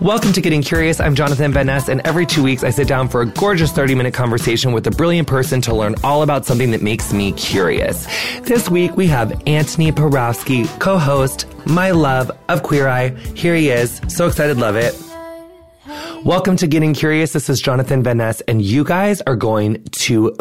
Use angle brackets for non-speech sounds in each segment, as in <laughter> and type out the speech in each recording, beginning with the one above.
Welcome to Getting Curious. I'm Jonathan Van Ness, and every two weeks I sit down for a gorgeous 30 minute conversation with a brilliant person to learn all about something that makes me curious. This week we have Antoni Porowski, co host, my love of Queer Eye. Here he is. So excited, love it. Welcome to Getting Curious. This is Jonathan Van Ness, and you guys are going to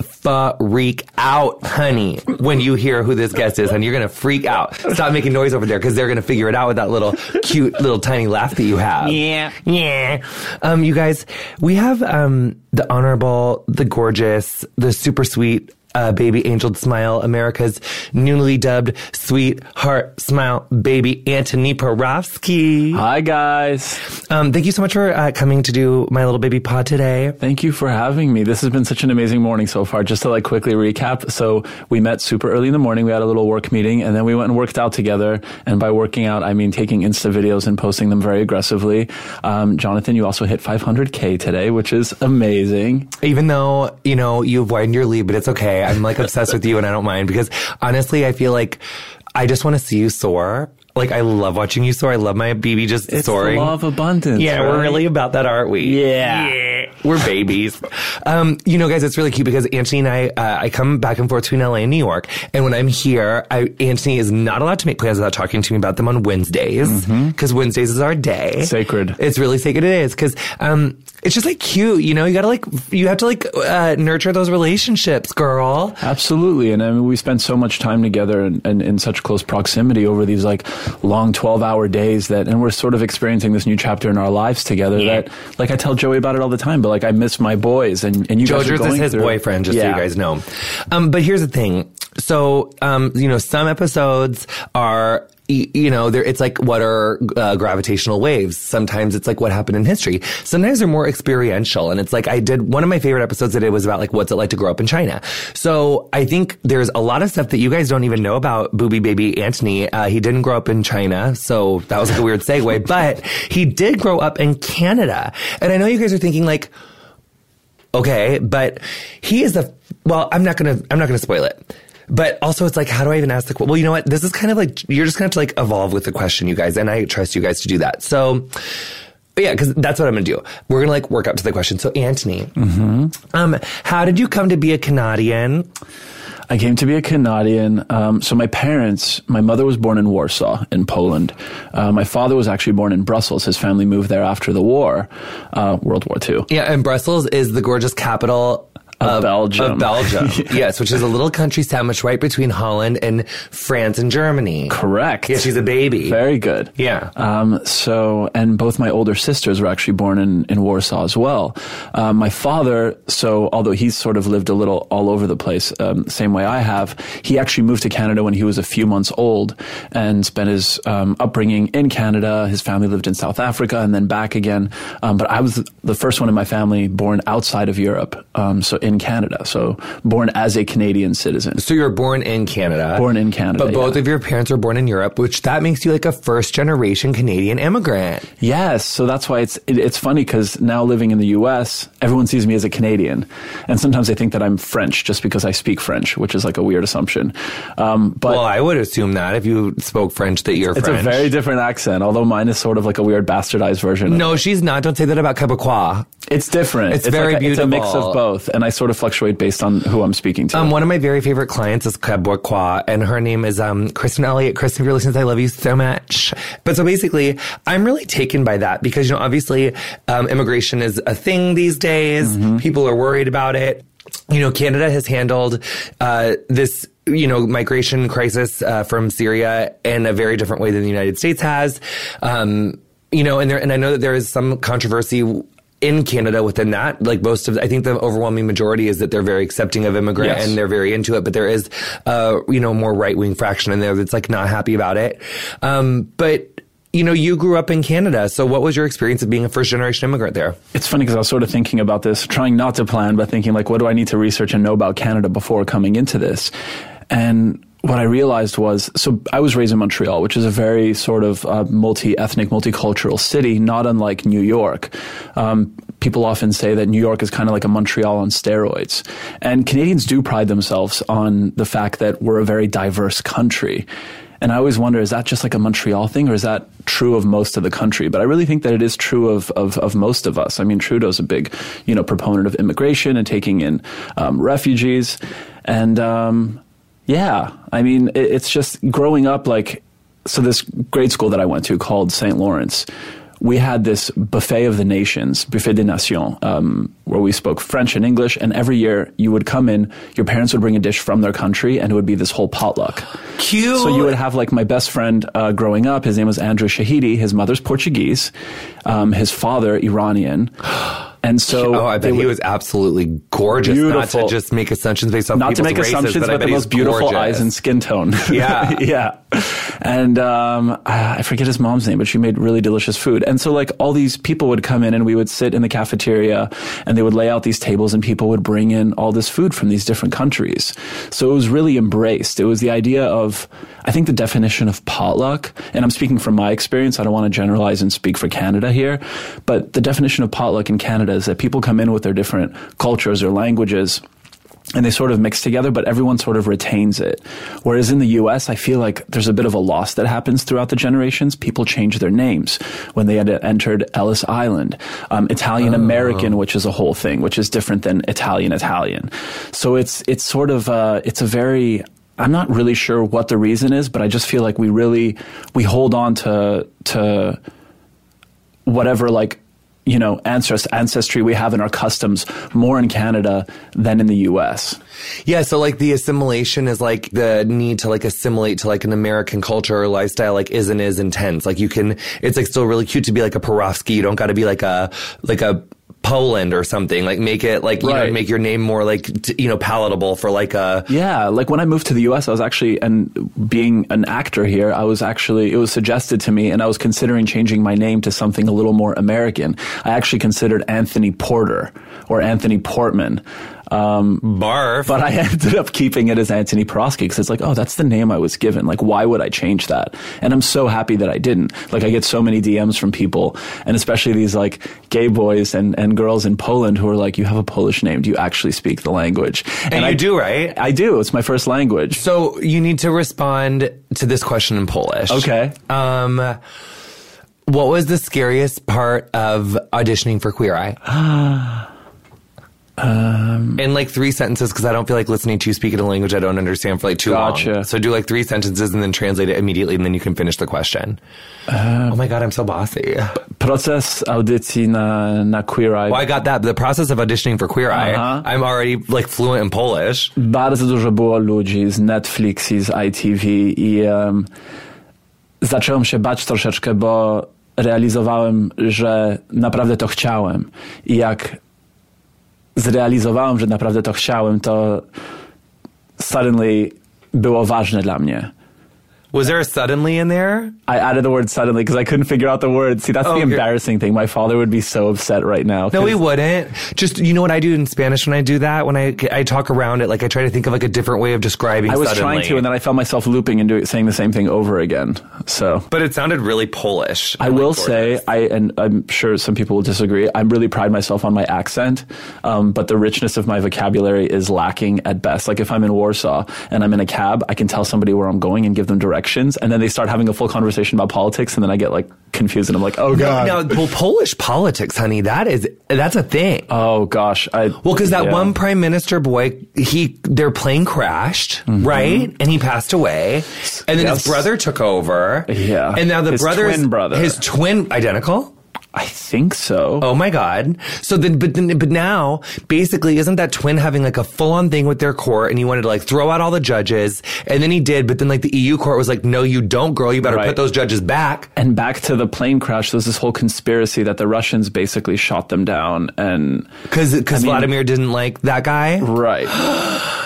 freak out, honey, when you hear who this guest is, and you're going to freak out. Stop making noise over there because they're going to figure it out with that little cute little tiny laugh that you have. Yeah. Yeah. Um, you guys, we have um, the honorable, the gorgeous, the super sweet uh, baby angel smile, America's newly dubbed sweetheart smile baby Antoni Porowski. Hi, guys. Um, thank you so much for uh, coming to do my little baby pod today. Thank you for having me. This has been such an amazing morning so far. Just to like quickly recap. So we met super early in the morning. We had a little work meeting and then we went and worked out together. And by working out, I mean taking Insta videos and posting them very aggressively. Um, Jonathan, you also hit 500K today, which is amazing. Even though, you know, you've widened your lead, but it's okay. I'm like obsessed with you and I don't mind because honestly, I feel like I just want to see you soar. Like I love watching you soar. I love my BB just It's soaring. the law of abundance. yeah, we're really about that, aren't we? Yeah. We're babies. um, you know, guys, it's really cute because Antoni and I, uh, I come back and forth between LA and New York. And when I'm here, I, Antoni is not allowed to make plans without talking to me about them on Wednesdays because Wednesdays is our day. Sacred. It's really sacred. It is because, um, it's just like cute, you know, you gotta like, you have to like, uh, nurture those relationships, girl. Absolutely. And I mean, we spend so much time together and, and in such close proximity over these like long 12 hour days that, and we're sort of experiencing this new chapter in our lives together Yeah. that, like I tell Joey about it all the time, but like I miss my boys and, and you guys are Jojer's is his through- boyfriend, just so you guys know. Um, but here's the thing. So, um, you know, some episodes are, you know, it's like what are uh, gravitational waves. Sometimes it's like what happened in history. Sometimes they're more experiential. And it's like I did one of my favorite episodes that it was about like what's it like to grow up in China. So I think there's a lot of stuff that you guys don't even know about Booby Baby Antoni. Uh, he didn't grow up in China, so that was like a weird segue. <laughs> But he did grow up in Canada. And I know you guys are thinking like, okay, but he is the well. I'm not gonna I'm not gonna spoil it. But also, it's like, how do I even ask the? que- Well, you know what? This is kind of like you're just gonna have to like evolve with the question, you guys, and I trust you guys to do that. So. but yeah, because that's what I'm gonna do. We're gonna like work up to the question. So, Antoni, um, how did you come to be a Canadian? I came to be a Canadian. Um, so my parents, my mother was born in Warsaw in Poland. Uh, my father was actually born in Brussels. His family moved there after the war, uh, World War II. Yeah, and Brussels is the gorgeous capital Of Belgium. Of Belgium, <laughs> yes, which is a little country sandwich right between Holland and France and Germany. Correct. Yeah, she's a baby. Very good. Yeah. Um, so, and both my older sisters were actually born in, in Warsaw as well. Um, my father, so although he's sort of lived a little all over the place, um, same way I have, he actually moved to Canada when he was a few months old and spent his um, upbringing in Canada. His family lived in South Africa and then back again. Um, but I was the first one in my family born outside of Europe, um, so in Canada. So born as a Canadian citizen. So you were born in Canada. Born in Canada, But both yeah. of your parents were born in Europe, which that makes you like a first generation Canadian immigrant. Yes, so that's why it's it, it's funny because now living in the U.S., everyone sees me as a Canadian, and sometimes they think that I'm French just because I speak French, which is like a weird assumption. Um, but well, I would assume that if you spoke French that you're it's French. a very different accent, although mine is sort of like a weird bastardized version. of no, she's not. Don't say that about Quebecois. It's different. It's very like a, It's a mix of both, and I sort of fluctuate based on who I'm speaking to. Um, one of my very favorite clients is Quebecois, and her name is um, Kristen Elliott. Kristen, if you're listening, I love you so much. But so basically, I'm really taken by that because you know, obviously, um, immigration is a thing these days. People are worried about it. You know, Canada has handled uh, this. You know, migration crisis uh, from Syria in a very different way than the United States has. Um, you know, and there, and I know that there is some controversy in Canada within that. Like most of, I think the overwhelming majority is that they're very accepting of immigrant Yes. and they're very into it. But there is, uh, you know, more right wing fraction in there that's like not happy about it. Um, but you know, you grew up in Canada, so what was your experience of being a first generation immigrant there? It's funny because I was sort of thinking about this, trying not to plan, but thinking like, what do I need to research and know about Canada before coming into this? And what I realized was, so I was raised in Montreal, which is a very sort of uh, multi-ethnic, multicultural city, not unlike New York. Um, people often say that New York is kind of like a Montreal on steroids. And Canadians do pride themselves on the fact that we're a very diverse country. And I always wonder, is that just like a Montreal thing or is that true of most of the country? But I really think that it is true of, of, of most of us. I mean, Trudeau's a big, you know, proponent of immigration and taking in um, refugees. And um, yeah, I mean, it's just growing up like, so this grade school that I went to called St. Lawrence, we had this buffet of the nations, buffet des nations, um, where we spoke French and English. And every year you would come in, your parents would bring a dish from their country, and it would be this whole potluck. Cute. So you would have like my best friend uh, growing up. His name was Andrew Shahidi. His mother's Portuguese, um, his father Iranian. <gasps> And so, oh, I bet he was absolutely gorgeous. Beautiful. Not to just make assumptions based on not to make races, assumptions, but, but, the most beautiful gorgeous. eyes and skin tone. <laughs> Yeah. <laughs> yeah. And um, I forget his mom's name, but she made really delicious food. And so, like, all these people would come in, and we would sit in the cafeteria, and they would lay out these tables, and people would bring in all this food from these different countries. So it was really embraced. It was the idea of, I think, the definition of potluck. And I'm speaking from my experience. I don't want to generalize and speak for Canada here, but the definition of potluck in Canada is that people come in with their different cultures or languages and they sort of mix together, but everyone sort of retains it. Whereas in the US, I feel like there's a bit of a loss that happens throughout the generations. People change their names when they had entered Ellis Island. Um, Italian American, which is a whole thing, which is different than Italian Italian. So it's, it's sort of, uh, it's a very, I'm not really sure what the reason is, but I just feel like we really, we hold on to, to whatever like, you know, ancest- ancestry we have in our customs more in Canada than in the US. Yeah, so like the assimilation is like the need to like assimilate to like an American culture or lifestyle like isn't as intense. Like you can, it's like still really cute to be like a Porowski. You don't got to be like a like a Poland or something. Like make it like you know make your name more like t- you know palatable for like a Yeah, like when I moved to the US, I was actually, and being an actor here, I was actually, it was suggested to me, and I was considering changing my name to something a little more American. I actually considered Anthony Porter or Anthony Portman. Um, barf. but I <laughs> ended up keeping it as Antoni Porowski because it's like, oh, that's the name I was given. Like, why would I change that? And I'm so happy that I didn't. Like, I get so many DMs from people, and especially these like gay boys and, and girls in Poland who are like, you have a Polish name. Do you actually speak the language? and I you do right. I do. It's my first language. So you need to respond to this question in Polish. Okay. Um, what was the scariest part of auditioning for Queer Eye? <gasps> <gasps> Um, in like three sentences, because I don't feel like listening to you speak in a language I don't understand for like too Gotcha. long. So do like three sentences and then translate it immediately, and then you can finish the question. Uh, oh my god, I'm so bossy. Proces audycji na, na Queer Eye. Well, I got that. The process of auditioning for Queer Eye, Uh-huh. I'm already like fluent in Polish. Bardzo dużo było ludzi z Netflix i z ITV i um, zacząłem się bać troszeczkę, bo realizowałem, że naprawdę to chciałem. I jak zrealizowałem, że naprawdę to chciałem, to suddenly było ważne dla mnie. Was there a suddenly in there? I added the word suddenly because I couldn't figure out the word. See, that's Oh, the you're- embarrassing thing. My father would be so upset right now. No, he wouldn't. Just you know what I do in Spanish when I do that when I I talk around it, like I try to think of like a different way of describing. I was suddenly. trying to, and then I found myself looping and doing, saying the same thing over again. So but it sounded really Polish. I I'm, like, will gorgeous. say, I and I'm sure some people will disagree. I really pride myself on my accent, um, but the richness of my vocabulary is lacking at best. Like if I'm in Warsaw and I'm in a cab, I can tell somebody where I'm going and give them directions, and then they start having a full conversation about politics, and then I get like confused, and I'm like, oh god, Now, well, Polish politics, honey, that is that's a thing. oh gosh, I Well, because that yeah. one prime minister boy, he their plane crashed, mm-hmm. right, and he passed away, and then his brother took over. Yeah. and now the His brother's twin brother. his twin identical. I think so. Oh my god! So then, but then, but now, basically, isn't that twin having like a full on thing with their court, and he wanted to like throw out all the judges, and then he did, but then like the EU court was like, no, you don't, girl, you better Right. put those judges back. And back to the plane crash, there's this whole conspiracy that the Russians basically shot them down and Because because I mean- Vladimir didn't like that guy. Right.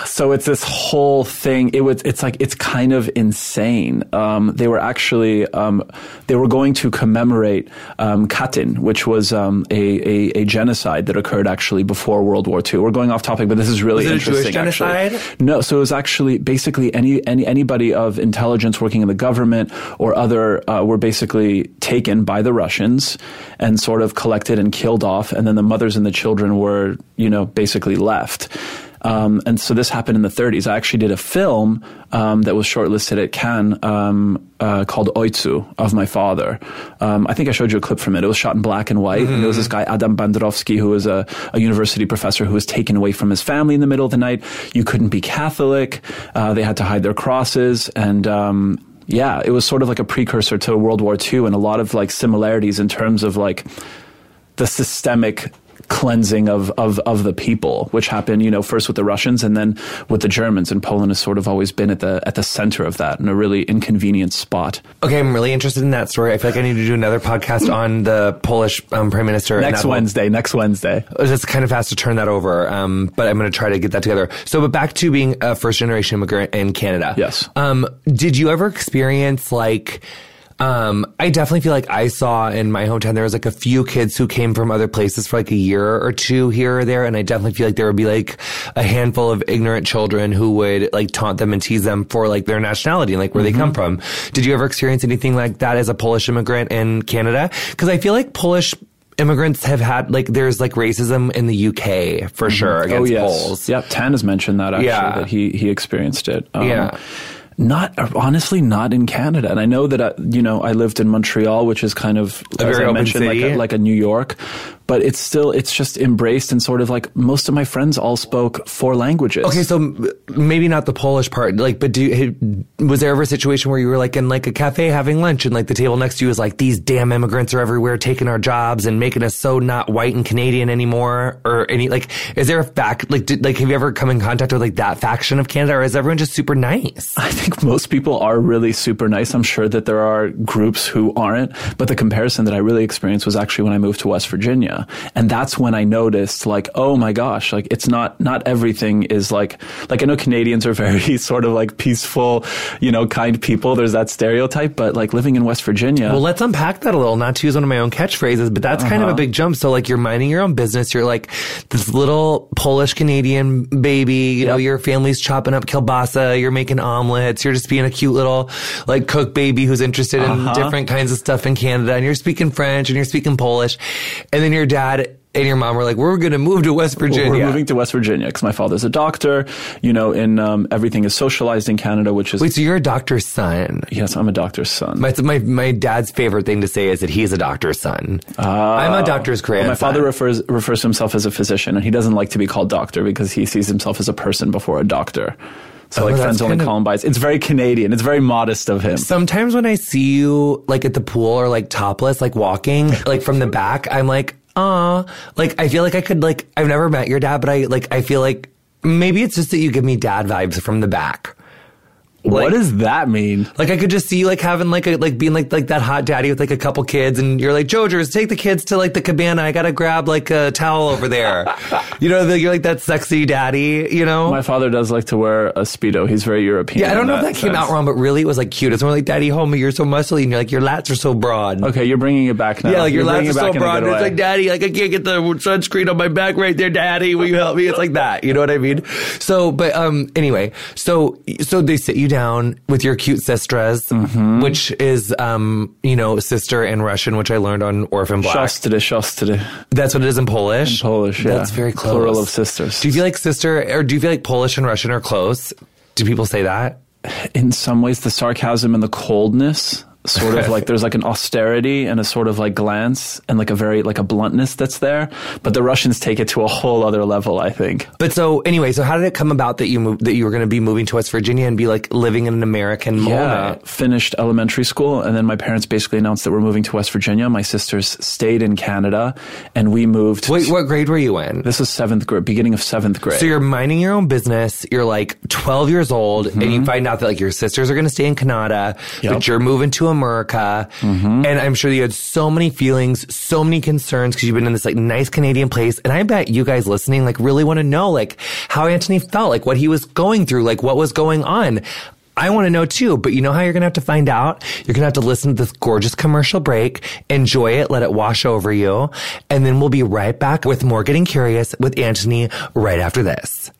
so it's this whole thing. It was. It's like it's kind of insane. Um, they were actually um, they were going to commemorate um, Katyn, which was um, a, a a genocide that occurred actually before World War II. We're going off topic, but this is really Was it a Jewish interesting. actually. genocide? No, so it was actually basically any, any anybody of intelligence working in the government or other uh, were basically taken by the Russians and sort of collected and killed off, and then the mothers and the children were, you know, basically left. Um, and so this happened in the 30s. I actually did a film um, that was shortlisted at Cannes um, uh, called Oitsu of my father. Um, I think I showed you a clip from it. It was shot in black and white. Mm-hmm. And there was this guy, Adam Bandrowski, who was a, a, university professor who was taken away from his family in the middle of the night. You couldn't be Catholic. Uh, they had to hide their crosses. And um, yeah, it was sort of like a precursor to World War II and a lot of like similarities in terms of like the systemic cleansing of, of, of the people, which happened, you know, first with the Russians and then with the Germans. And Poland has sort of always been at the at the center of that in a really inconvenient spot. Okay, I'm really interested in that story. I feel like I need to do another podcast on the Polish um, prime minister next Wednesday. Next Wednesday. It's kind of fast to turn that over, um, but I'm going to try to get that together. So, but back to being a first generation immigrant in Canada. Yes. Um, did you ever experience like? Um, I definitely feel like I saw in my hometown there was like a few kids who came from other places for like a year or two here or there, and I definitely feel like there would be like a handful of ignorant children who would like taunt them and tease them for like their nationality and like where mm-hmm. they come from. Did you ever experience anything like that as a Polish immigrant in Canada? Because I feel like Polish immigrants have had like there's like racism in the UK for mm-hmm. sure against oh, yes. Poles. Yeah, Tan has mentioned that actually yeah. that he he experienced it. Um, yeah. Not honestly, not in Canada. And I know that I, you know I lived in Montreal, which is kind of a as I mentioned, like a, like a New York but it's still it's just embraced and sort of like most of my friends all spoke four languages. Okay, so maybe not the Polish part, like, but do was there ever a situation where you were like in like a cafe having lunch and like the table next to you was like these damn immigrants are everywhere taking our jobs and making us so not white and Canadian anymore or any like is there a fact like did, like have you ever come in contact with like that faction of Canada or is everyone just super nice? I think most people are really super nice. I'm sure that there are groups who aren't, but the comparison that I really experienced was actually when I moved to West Virginia. And that's when I noticed like, oh my gosh, like it's not, not everything is like, like I know Canadians are <laughs> very sort of like peaceful, you know, kind people. There's that stereotype, but like living in West Virginia. Well, let's unpack that a little, not to use one of my own catchphrases, but that's uh-huh. kind of a uh-huh. big jump. So like you're minding your own business. You're like this little Polish Canadian baby, you yep. know, your family's chopping up kielbasa. You're making omelets. You're just being a cute little like cook baby who's interested in uh-huh. different kinds of stuff in Canada. And you're speaking French and you're speaking Polish. And then you're your dad and your mom were like, "We're going to move to West Virginia." We're moving to West Virginia because my father's a doctor. You know, and um, everything is socialized in Canada, which is wait. So you're a doctor's son? Yes, I'm a doctor's son. My my, my dad's favorite thing to say is that he's a doctor's son. Uh, I'm a doctor's grandson. my father refers refers to himself as a physician, and he doesn't like to be called doctor because he sees himself as a person before a doctor. So oh, like friends only call him by. It's very Canadian. It's very modest of him. Sometimes when I see you like at the pool or like topless, like walking, like from the back, I'm like, uh, like I feel like I could like I've never met your dad, but I like I feel like maybe it's just that you give me dad vibes from the back. Like, what does that mean? Like I could just see you like having like a like being like like that hot daddy with like a couple kids, and you're like Jojers, take the kids to like the cabana. I gotta grab like a towel over there. <laughs> you know, the, you're like that sexy daddy. You know, my father does like to wear a speedo. He's very European. Yeah, I don't know that if that sense. came out wrong, but really it was like cute. It's more like Daddy, homie, you're so muscly, and you're like your lats are so broad. Okay, you're bringing it back now. Yeah, like your you're lats are so broad. It's like Daddy, like I can't get the sunscreen on my back right there, Daddy. Will you help me? It's like that. You know what I mean? So, but um, anyway, so so they sit you down with your cute sistras, mm-hmm. which is, um, you know, sister in Russian, which I learned on Orphan Black. Siostry, siostry. That's what it is in Polish? In Polish, yeah. That's very close. Plural of sisters. Do you feel like sister, or do you feel like Polish and Russian are close? Do people say that? In some ways, the sarcasm and the coldness sort of like <laughs> there's like an austerity and a sort of like glance and like a very like a bluntness that's there but the russians take it to a whole other level i think. But so anyway so how did it come about that you moved that you were going to be moving to west virginia and be like living in an american yeah, moment? finished elementary school and then my parents basically announced that we're moving to west virginia. My sisters stayed in canada and we moved wait what grade were you in? This was seventh grade beginning of seventh grade. So you're minding your own business you're like 12 years old mm-hmm. and you find out that like your sisters are going to stay in canada yep. but you're moving to a America. Mm-hmm. And I'm sure you had so many feelings, so many concerns because you've been in this like nice Canadian place. And I bet you guys listening like really want to know like how Antoni felt, like what he was going through, like what was going on. I want to know too, but you know how you're going to have to find out? You're going to have to listen to this gorgeous commercial break, enjoy it, let it wash over you, and then we'll be right back with more Getting Curious with Antoni right after this.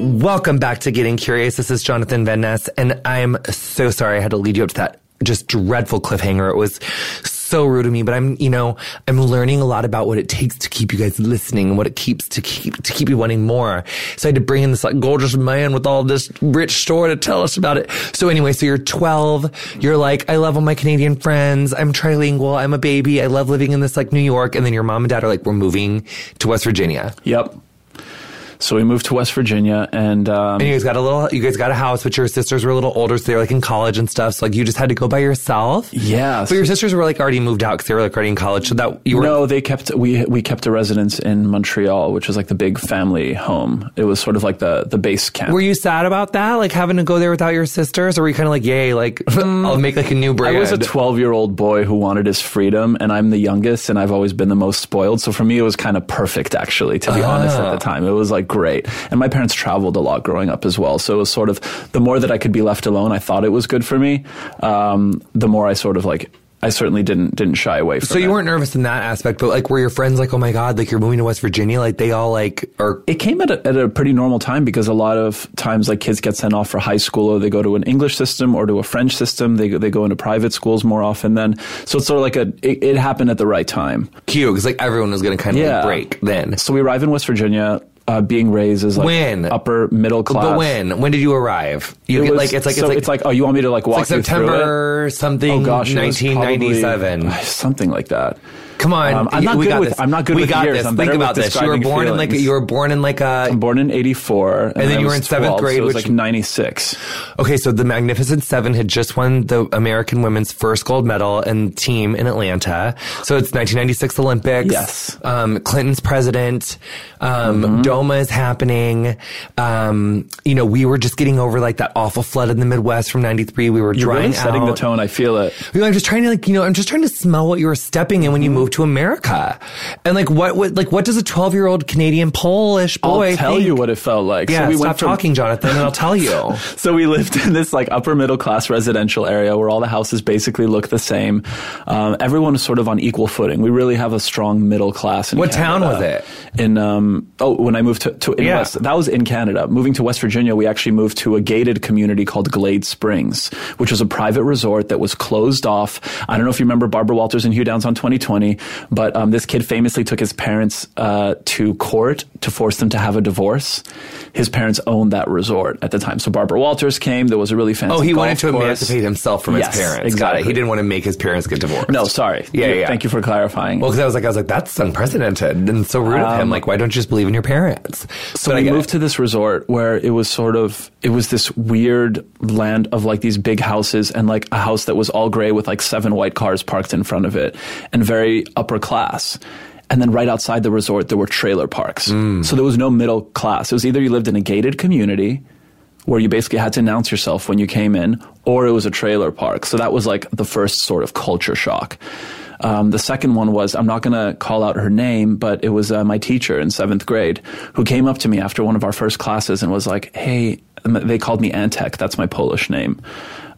Welcome back to Getting Curious. This is Jonathan Van Ness, and I'm so sorry I had to lead you up to that just dreadful cliffhanger. It was so rude of me, but I'm, you know, I'm learning a lot about what it takes to keep you guys listening and what it keeps to keep, to keep you wanting more. So I had to bring in this like gorgeous man with all this rich story to tell us about it. So anyway, so you're 12. You're like, I love all my Canadian friends. I'm trilingual. I'm a baby. I love living in this like New York. And then your mom and dad are like, we're moving to West Virginia. Yep. So we moved to West Virginia, and um, And you guys got a little, you guys got a house, but your sisters were a little older, so they were like in college and stuff. So like you just had to go by yourself. yeah. But your sisters were like already moved out because they were like already in college. So that you were no, they kept we we kept a residence in Montreal, which was like the big family home. It was sort of like the the base camp. Were you sad about that? Like having to go there without your sisters? Or were you kind of like, yay, like, I'll make like a new brand? I was a 12 year old boy who wanted his freedom, and I'm the youngest, and I've always been the most spoiled. So for me, it was kind of perfect, actually, to be honest, at the time. It was like great. And my parents traveled a lot growing up as well. So it was sort of the more that I could be left alone, I thought it was good for me. Um, the more I sort of like, I certainly didn't didn't shy away from it. so it. you weren't nervous in that aspect, but like, were your friends like, oh my God, like you're moving to West Virginia? Like they all like, are, it came at a, at a pretty normal time because a lot of times like kids get sent off for high school or they go to an English system or to a French system. They, go- they go into private schools more often than, so it's sort of like a, it, it happened at the right time. cute because like everyone was going to kind of Yeah. like break then. So we arrive in West Virginia, uh, being raised as like When? upper middle class. But when? When did you arrive? You It get was- like, it's like, so it's like, oh, you want me to like walk it's like you through it? September something, Oh gosh, was probably- 1997. something like that. Come on, Um, I'm not we good got with- this. I'm not good we with got years. This. I'm Think about this. You were born in like feelings. you were born in like a I'm born in '84, and, then I you were in seventh 12, grade, so it was which- like '96. Okay, so the Magnificent Seven had just won the American women's first gold medal and team in Atlanta. So it's 1996 Olympics. Yes. Um, Clinton's president. Um, DOMA is happening. Um, you know, we were just getting over like that awful flood in the Midwest from 93. We were You're drying really setting the tone. I feel it. You know, I'm just trying to like, you know, I'm just trying to smell what you were stepping in when you Mm-hmm. moved to America. And like, what, what, like, what does a 12 year old Canadian Polish boy I'll tell think? you what it felt like. Yeah, so we stop went from, talking, Jonathan, and I'll tell you. <laughs> So we lived in this like upper middle class residential area where all the houses basically look the same. Um, everyone was sort of on equal footing. We really have a strong middle class. In What town was it? In um, oh, when I moved to, to in Yeah. West, that was in Canada. Moving to West Virginia, we actually moved to a gated community called Glade Springs, which was a private resort that was closed off. I don't know if you remember Barbara Walters and Hugh Downs on 2020, but um, this kid famously took his parents uh, to court to force them to have a divorce. His parents owned that resort at the time, so Barbara Walters came. There was a really fancy. Oh, he wanted to course. emancipate himself from Yes, his parents. Got it. exactly. He didn't want to make his parents get divorced. No, sorry. Yeah, yeah, yeah. Thank you for clarifying. Well, because I was like, I was like, that's unprecedented and so rude of him. Like, why don't you just believe in your parents? So But we moved it. to this resort where it was sort of it was this weird land of like these big houses and like a house that was all gray with like seven white cars parked in front of it and very upper class. And then right outside the resort there were trailer parks. Mm. So there was no middle class. It was either you lived in a gated community where you basically had to announce yourself when you came in, or it was a trailer park. So that was like the first sort of culture shock. Um, the second one was I'm not going to call out her name, but it was uh, my teacher in seventh grade who came up to me after one of our first classes and was like, "Hey," they called me Antek. That's my Polish name.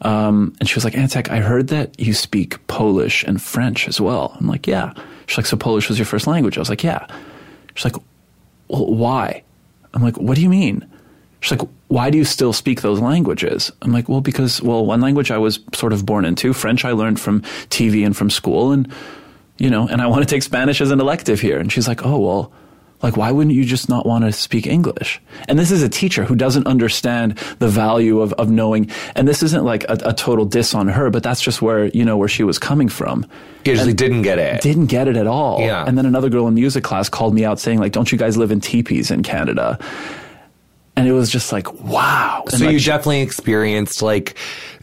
Um, and she was like, Antek, I heard that you speak Polish and French as well. I'm like, yeah. She's like, so Polish was your first language? I was like, yeah. She's like, well, why? I'm like, what do you mean? She's like, why do you still speak those languages? I'm like, well, because, well, one language I was sort of born into, French I learned from TV and from school, and, you know, and I want to take Spanish as an elective here. And she's like, oh, well, like, why wouldn't you just not want to speak English? And this is a teacher who doesn't understand the value of, of knowing, and this isn't like a, a total diss on her, but that's just where, you know, where she was coming from. Just like, didn't get it. Didn't get it at all. Yeah. And then another girl in music class called me out saying, like, don't you guys live in teepees in Canada? And it was just like, wow. And so like, you definitely experienced like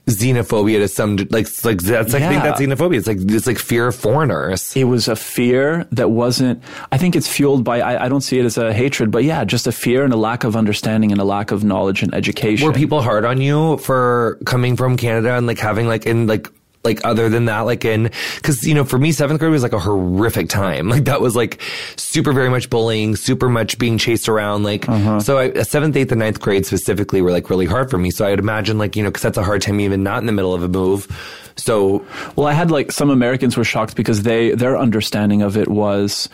xenophobia to some like like that's I think Yeah. that's xenophobia. It's like it's like fear of foreigners. it was a fear that wasn't i think it's fueled by I, I don't see it as a hatred but yeah just a fear and a lack of understanding and a lack of knowledge and education Were people hard on you for coming from Canada and like having like in like like other than that like in because you know for me seventh grade was like a horrific time. <laughs> Like that was like super very much bullying super much being chased around like so I, seventh eighth and ninth grade specifically were like really hard for me. So i'd imagine like you know because that's a hard time even not in the middle of a move. So well i had like some americans were shocked because they their understanding of it was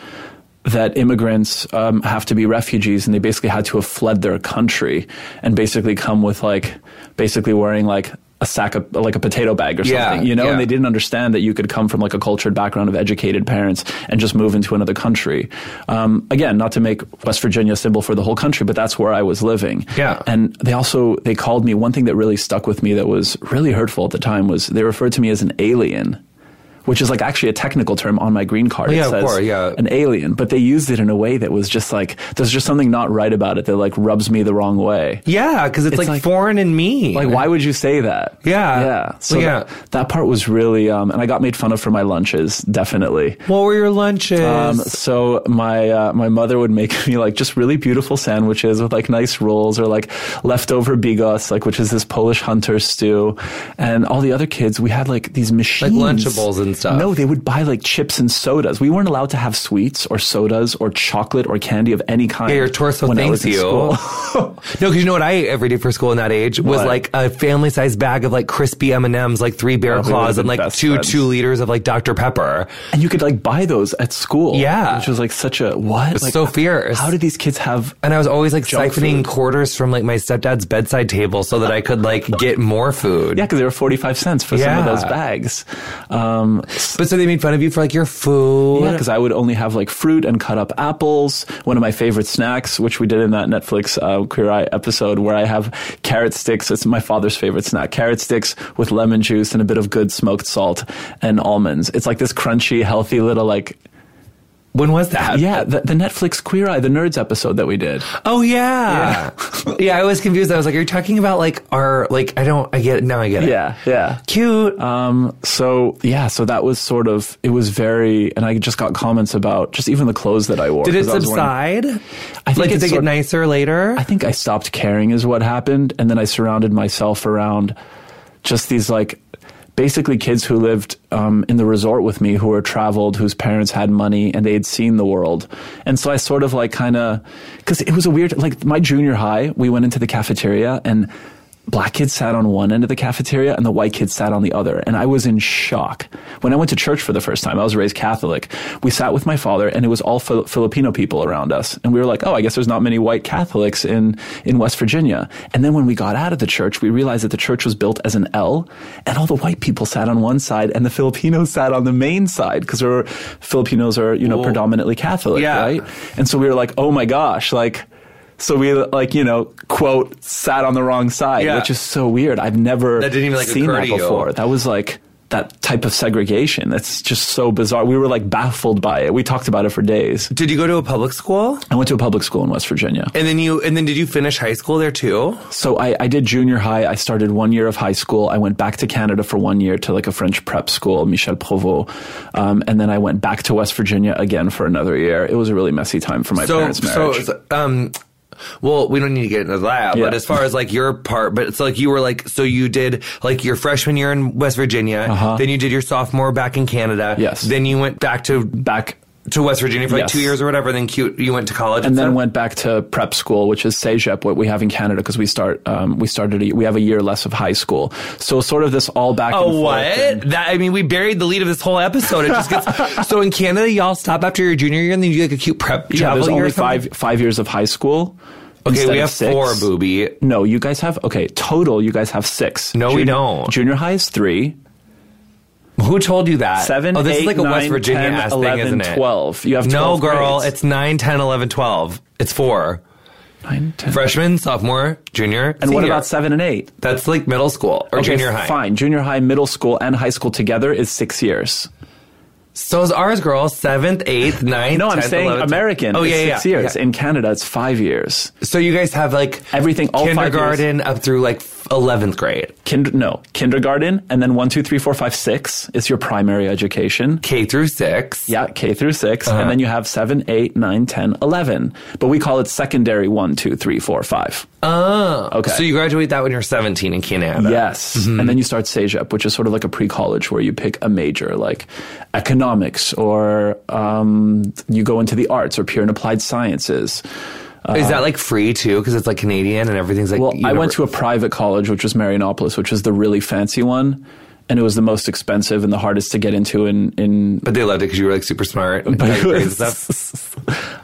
that immigrants um, have to be refugees and they basically had to have fled their country and basically come with like basically wearing like a sack of like a potato bag or Yeah, something, you know, yeah. and they didn't understand that you could come from like a cultured background of educated parents and just move into another country. Um, again, not to make West Virginia a symbol for the whole country, but that's where I was living. Yeah. And they also they called me one thing that really stuck with me that was really hurtful at the time was they referred to me as an alien. Which is like actually a technical term on my green card. Yeah, it of says course, yeah. an alien, but they used it in a way that was just like there's just something not right about it that like rubs me the wrong way. Yeah, because it's, It's like, like- foreign and mean. Like, why would you say that? Yeah. yeah. So Yeah. That, that part was really, um, and I got made fun of for my lunches, definitely. What were your lunches? Um, so my uh, my mother would make <laughs> me like just really beautiful sandwiches with like nice rolls or like leftover bigos, like which is this Polish hunter stew, and all the other kids we had like these machines, like Lunchables and stuff. No, they would buy like chips and sodas. We weren't allowed to have sweets or sodas or chocolate or candy of any kind. Yeah, your torso when I thanks you. school. <laughs> <laughs> no, because you know what I ate every day for school in that age was What? like a family sized bag of like crispy M and M's, like three bear Oh, claws, and like two friends. two liters of like Dr Pepper. And you could like buy those at school. Yeah. Which was like such a what? Like, so fierce. How did these kids have And I was always like siphoning food. quarters from like my stepdad's bedside table so that I could like get more food. Yeah, because they were 45 cents for some of those bags. Um, But so they made fun of you for like your food. yeah, because I would only have like fruit and cut up apples. One of my favorite snacks, which we did in that Netflix uh, Queer Eye episode, where I have carrot sticks. It's my father's favorite snack. Carrot sticks with lemon juice and a bit of good smoked salt and almonds. It's like this crunchy, healthy little like When was that? yeah, the, the Netflix Queer Eye, the Nerds episode that we did. Oh yeah. Yeah. I was confused. I was like, are you talking about like our like I don't I get it now I get it. Yeah, yeah. Cute. Um, so yeah, so that was sort of it was very, and I just got comments about just even the clothes that I wore. Did it 'cause I subside? I think like did they get nicer later? I think I stopped caring is what happened, and then I surrounded myself around just these like basically kids who lived um, in the resort with me who were traveled whose parents had money and they had seen the world. And so i sort of like kind of because it was a weird like my junior high we went into the cafeteria and black kids sat on one end of the cafeteria and the white kids sat on the other and i was in shock when i went to church for the first time i was raised catholic we sat with my father and it was all Fil- filipino people around us and we were like oh i guess there's not many white catholics in in west virginia and then when we got out of the church we realized that the church was built as an l and all the white people sat on one side and the filipinos sat on the main side because our filipinos are you know Whoa. predominantly catholic Yeah. right and so we were like oh my gosh like so we like you know quote sat on the wrong side, Yeah. which is so weird. I've never That didn't even, like, seen that before. That was like that type of segregation. That's just so bizarre. We were like baffled by it. We talked about it for days. Did you go to a public school? I went to a public school in West Virginia. And then you and then did you finish high school there too? So I, I did junior high. I started one year of high school. I went back to Canada for one year to like a French prep school, Michel Provost. Um, and then I went back to West Virginia again for another year. It was a really messy time for my so parents' marriage. so um well, we don't need to get into that, but as far as like your part, but it's like you were like, so you did like your freshman year in West Virginia, Uh-huh. then you did your sophomore back in Canada. Yes. Then you went back to back to West Virginia for like Yes. two years or whatever. Then cute, you went to college and then stuff? went back to prep school, which is CEGEP, what we have in Canada, because we start, um, we started, a, we have a year less of high school. So sort of this all back and Oh, forth what? That I mean, we buried the lead of this whole episode. It just gets <laughs> so in Canada, y'all stop after your junior year and then you do like a cute prep Yeah, there's only five, five years of high school. Okay, instead we have six. four, booby. No, you guys have, okay, total, you guys have six. No, we don't. Junior high is three. Who told you that? Seven, Oh, this eight, is like a West Virginia 10, ass 11, thing, isn't it? 12. You have no, girl. grades. It's 9, 10, 11, 12. It's four. Nine, 10. Freshman, sophomore, junior, And what about seven and eight? That's like middle school or Okay, junior high. Fine. Junior high, middle school, and high school together is six years. So is ours, girl. Seventh, eighth, <laughs> ninth. No, I'm 10th, saying 11th. American. Oh is yeah, six yeah. years. yeah. In Canada, it's five years. So you guys have like Everything, all kindergarten up through like eleventh grade, Kind- no, kindergarten, and then one, two, three, four, five, six is your primary education. K through six. Yeah, K through 6 Uh-huh. and then you have seven, eight, nine, 10, 11. But we call it secondary one, two, three, four, five. Oh, Okay. So you graduate that when you're 17 in Canada. Yes. Mm-hmm. And then you start CEGEP, which is sort of like a pre college where you pick a major like economics or um, you go into the arts or pure and applied sciences. Is that uh-huh. like free too? Because it's like Canadian and everything's like. Well, I went to a private college, which was Marianopolis, which was the really fancy one. And it was the most expensive and the hardest to get into in, in But they loved it because you were like super smart. And But it your grades and was- stuff.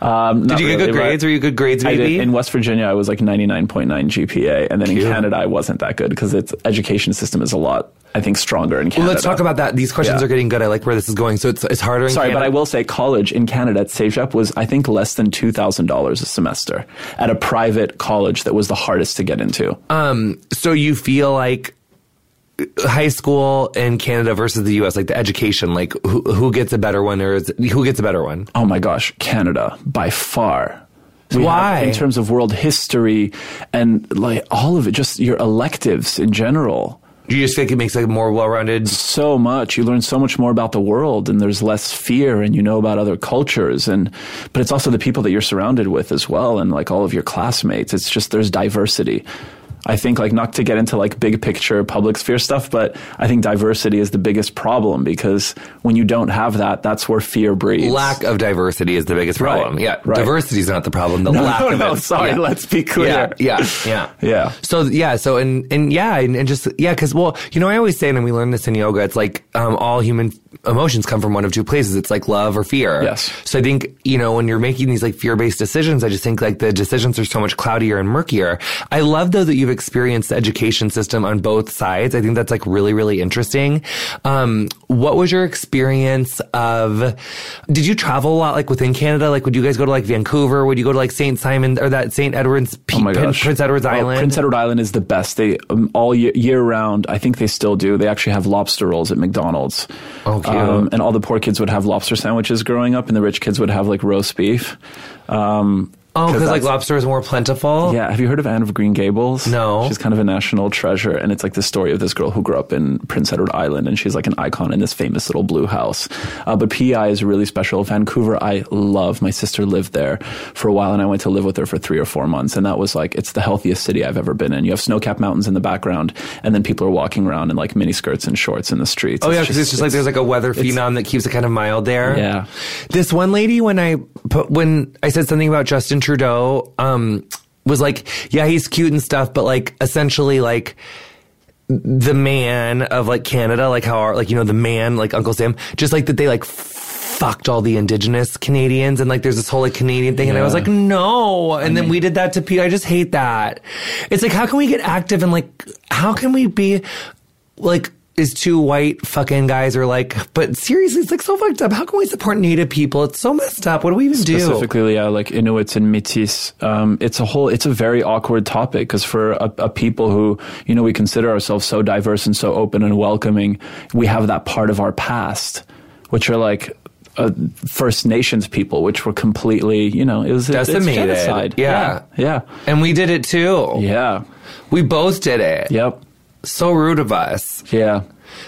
Um, Did you get good grades? Were you good grades, did. In West Virginia, I was like 99.9 GPA. And then in Canada, I wasn't that good because its education system is a lot, I think, stronger in Canada. Well, let's talk about that. These questions Yeah. are getting good. I like where this is going. So it's, it's harder in Sorry, but I will say college in Canada at CEGEP was, I think, less than $2,000 a semester at a private college that was the hardest to get into. Um, so you feel like high school in Canada versus the US, like the education, like who, who gets a better one or is, who gets a better one? oh my gosh, Canada by far. We Why? have- in terms of world history and like all of it, just your electives in general. Do you just think it makes like more well-rounded? so much. You learn so much more about the world and there's less fear and you know about other cultures and but it's also the people that you're surrounded with as well and like all of your classmates. It's just there's diversity. I think like not to get into like big picture public sphere stuff, but I think diversity is the biggest problem because when you don't have that, that's where fear breeds. Lack of diversity is the biggest Right, problem. Yeah, right. diversity is not the problem. The <laughs> No, lack no, of no, it. sorry, Yeah. let's be clear. Yeah, yeah, yeah. <laughs> Yeah. So yeah, so and and yeah, and, and just yeah, because well, you know, I always say, and we learn this in yoga. It's like um, all human emotions come from one of two places. It's like love or fear. Yes. So I think you know when you're making these like fear-based decisions, I just think like the decisions are so much cloudier and murkier. I love though that you've experienced the education system on both sides. I think that's like really really interesting. Um, what was your experience of? Did you travel a lot like within Canada? Like would you guys go to like Vancouver? Would you go to like Saint Simon or that Saint Edward's? P- Oh my gosh. Prince Edward's Oh, Island. Prince Edward Island is the best. They um, all year, year round. I think they still do. They actually have lobster rolls at McDonald's. Oh, cute. and all the poor kids would have lobster sandwiches growing up, and the rich kids would have like roast beef. Um, Oh, because like lobster is more plentiful. Yeah, have you heard of Anne of Green Gables? No. She's kind of a national treasure, and it's like the story of this girl who grew up in Prince Edward Island, and she's like an icon in this famous little blue house. Uh, but PEI is really special. Vancouver, I love. My sister lived there for a while, and I went to live with her for three or four months, and that was like it's the healthiest city I've ever been in. You have snow-capped mountains in the background, and then people are walking around in like mini skirts and shorts in the streets. Oh yeah, because it's just like there's like a weather it's- phenom that keeps it kind of mild there. Yeah. This one lady, when I put when I said something about Justin Trudeau, um, was like, yeah, he's cute and stuff, but like essentially like the man of like Canada, like how our, like you know the man like Uncle Sam, just like that they like fucked all the indigenous Canadians and like there's this whole like Canadian thing and I was like no. And then we did that to Pete. I just hate that. It's like how can we get active and like how can we be like is two white fucking guys are like but seriously it's like so fucked up. How can we support native people? It's so messed up. What do we even do? Specifically yeah like inuits and métis. Um, it's a whole it's a very awkward topic because for a, a people who you know we consider ourselves so diverse and so open and welcoming we have that part of our past which are like uh, First Nations people, which were completely, you know, it was it's Decimated. genocide. Yeah. yeah, and we did it too. Yeah, we both did it. Yep, so rude of us yeah.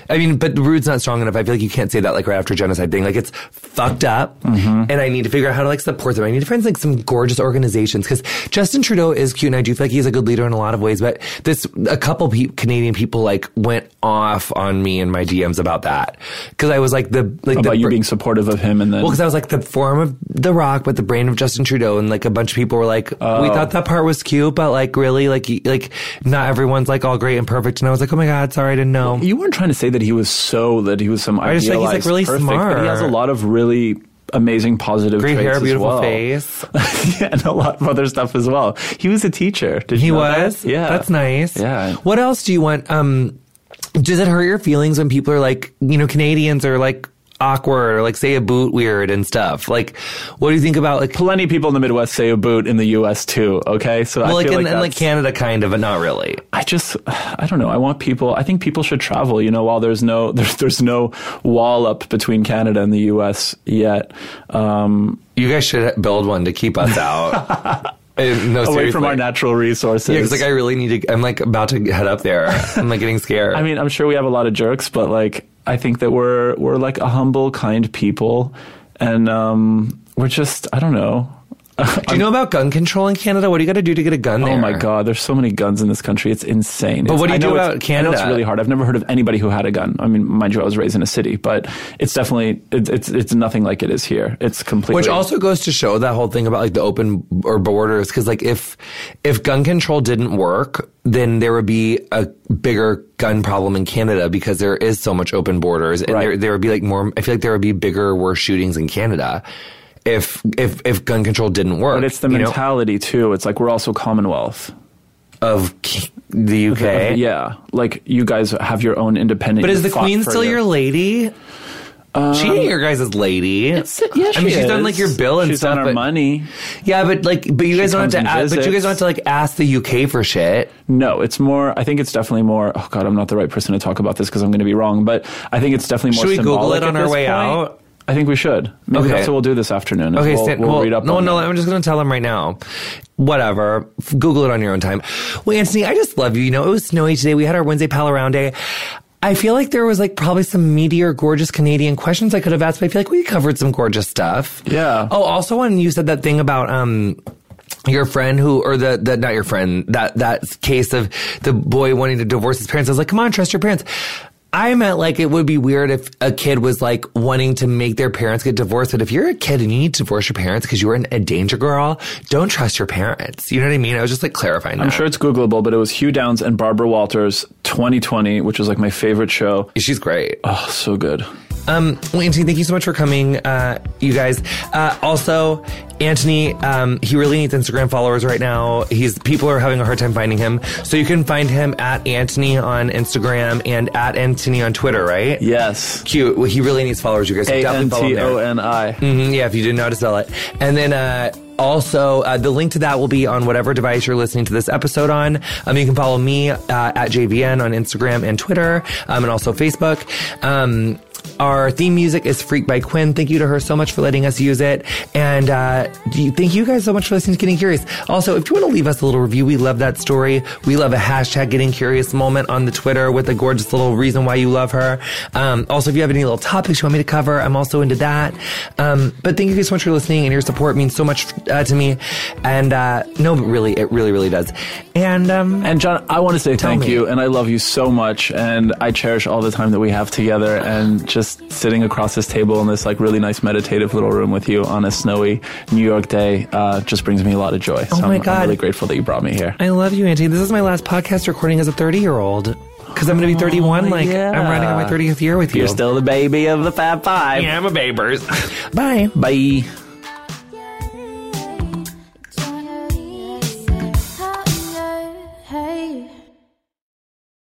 I mean, but the rude's not strong enough. I feel like you can't say that like right after genocide thing. Like it's fucked up, mm-hmm. and I need to figure out how to like support them. I need to find like some gorgeous organizations because Justin Trudeau is cute, and I do feel like he's a good leader in a lot of ways. But this, a couple pe- Canadian people like went off on me in my DMs about that because I was like the like About the, you being supportive of him, and then well, because I was like the form of the rock, but the brain of Justin Trudeau, and like a bunch of people were like, we oh. thought that part was cute, but like really, like like not everyone's like all great and perfect. And I was like, oh my god, sorry, I didn't know. You weren't trying to say that he was so that he was some I just think he's, like, idealized really perfect, but he has a smart. lot of really amazing positive Great traits hair, as beautiful well. face. <laughs> yeah, and a lot of other stuff as well. He was a teacher. Did He you know that? was. Yeah, that's nice. Yeah. What else do you want? Um, does it hurt your feelings when people are like, you know, Canadians are like awkward or like say a boot weird and stuff? Like, what do you think about like? Plenty of people in the Midwest say a boot in the U.S. too. Okay, so Well, I like in, like, in like Canada, kind of, but not really. I just, I don't know. I want people. I think people should travel. You know, while there's no, <laughs> there's, there's no wall up between Canada and the U.S. yet. Um, You guys should build one to keep us out. Uh, <laughs> no, away seriously. from our natural resources. Yeah, 'cause, like I really need to. I'm like about to head up there. I'm like getting scared. <laughs> I mean, I'm sure we have a lot of jerks, but like, I think that we're we're like a humble, kind people, and um, we're just, I don't know. Do you know about gun control in Canada? What do you got to do to get a gun there? Oh my God, there's so many guns in this country. It's insane. But It's- what do you do know about know it's really hard. I've never heard of anybody who had a gun. I mean, mind you, I was raised in a city, but it's definitely it's it's, it's nothing like it is here. It's completely Which also goes to show that whole thing about like the open or borders, because like if if gun control didn't work, then there would be a bigger gun problem in Canada because there is so much open borders, and Right. there there would be like more. I feel like there would be bigger, worse shootings in Canada. If if if gun control didn't work. But it's the you know, mentality too. It's like we're also Commonwealth. of k- the UK. Yeah, like you guys have your own independent. But is the queen still your lady? Um, she ain't your guys' lady. yeah, I mean, she she's done like your bill and she's stuff. done our but, money. Yeah, but like, but you guys don't have to. Ask, but you guys don't have to like ask the UK for shit. No, it's more. I think it's definitely more. Oh God, I'm not the right person to talk about this because I'm going to be wrong. But I think it's definitely more. Should we Google it on our way point. out? I think we should. Maybe Okay. that's what we'll do this afternoon. Okay, we'll, Stan, we'll well, read up. no, on no, it. I'm just going to tell them right now. Whatever. Google it on your own time. Well, Antoni, I just love you. You know, it was snowy today. We had our Wednesday pal around day. I feel like there was like probably some meatier, gorgeous Canadian questions I could have asked, but I feel like we covered some gorgeous stuff. Yeah. Oh, also when you said that thing about, um, your friend who, or the, the, not your friend, that, that case of the boy wanting to divorce his parents. I was like, come on, trust your parents. I meant like it would be weird if a kid was like wanting to make their parents get divorced. But if you're a kid and you need to divorce your parents because you were an, a danger girl, don't trust your parents. You know what I mean? I was just like clarifying I'm that. sure it's Googleable, but it was Hugh Downs and Barbara Walters 2020, which was like my favorite show. She's great. Oh, so good. Um, well, Antoni, thank you so much for coming, uh, you guys. Uh, also, Antoni, um, he really needs Instagram followers right now. He's people are having a hard time finding him, so you can find him at Antoni on Instagram and at Antoni on Twitter, right? Yes. Cute. Well, he really needs followers. You guys so definitely follow him T there. O N I. Mhm, yeah, if you didn't know how to spell it. And then uh, also, uh, the link to that will be on whatever device you're listening to this episode on. Um, you can follow me uh, at JVN on Instagram and Twitter, um, and also Facebook. Um, our theme music is Freak by Quinn. Thank you to her so much for letting us use it. And uh, thank you guys so much for listening to Getting Curious. Also, if you want to leave us a little review, we love that story. We love a hashtag Getting Curious moment on the Twitter with a gorgeous little reason why you love her. Um, also, if you have any little topics you want me to cover, I'm also into that. Um, but thank you guys so much for listening, and your support means so much uh, to me. And uh, no, but really, it really, really does. And um, And John, I want to say thank me. you, and I love you so much, and I cherish all the time that we have together, and just sitting across this table in this like really nice meditative little room with you on a snowy New York day uh, just brings me a lot of joy. so Oh my I'm, God. I'm really grateful that you brought me here. I love you, Auntie. This is my last podcast recording as a 30 year old. Because I'm going to be 31. like, yeah. I'm running on my 30th year with you. You're still the baby of the Fab Five. Yeah, I'm a babers. Bye. Bye.